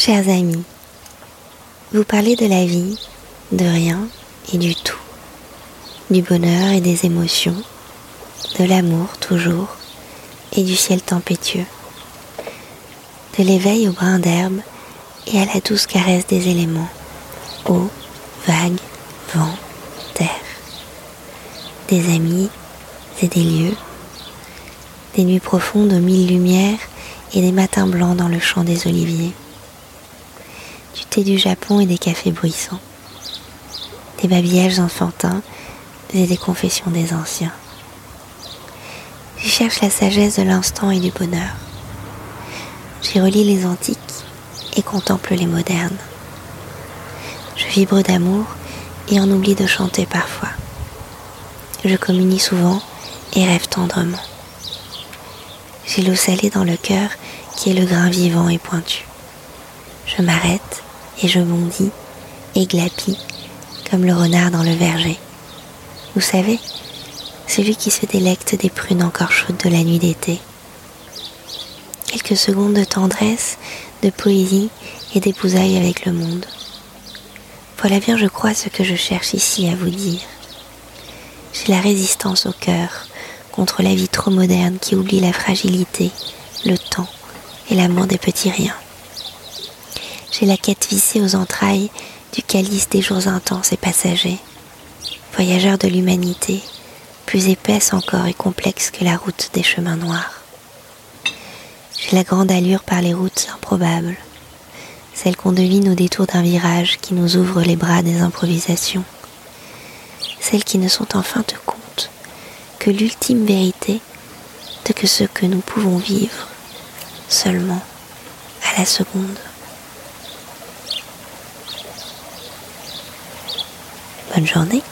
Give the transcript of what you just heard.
Chers amis, vous parlez de la vie, de rien et du tout, du bonheur et des émotions, de l'amour toujours et du ciel tempétueux, de l'éveil au brin d'herbe et à la douce caresse des éléments, eau, vagues, vent, terre, des amis et des lieux, des nuits profondes aux mille lumières et des matins blancs dans le champ des oliviers, du thé du Japon et des cafés bruissants, des babillages enfantins et des confessions des anciens. J'y cherche la sagesse de l'instant et du bonheur. J'y relis les antiques et contemple les modernes. Je vibre d'amour et en oublie de chanter parfois. Je communie souvent et rêve tendrement. J'ai l'eau salée dans le cœur qui est le grain vivant et pointu. Je m'arrête et je bondis et glapis comme le renard dans le verger. Vous savez, celui qui se délecte des prunes encore chaudes de la nuit d'été. Quelques secondes de tendresse, de poésie et d'épousailles avec le monde. Voilà bien, je crois, ce que je cherche ici à vous dire. J'ai la résistance au cœur contre la vie trop moderne qui oublie la fragilité, le temps et l'amour des petits riens. J'ai la quête vissée aux entrailles du calice des jours intenses et passagers, voyageurs de l'humanité, plus épaisse encore et complexe que la route des chemins noirs. J'ai la grande allure par les routes improbables, celles qu'on devine au détour d'un virage qui nous ouvre les bras des improvisations, celles qui ne sont en fin de compte que l'ultime vérité de que ce que nous pouvons vivre seulement à la seconde. Bonne journée.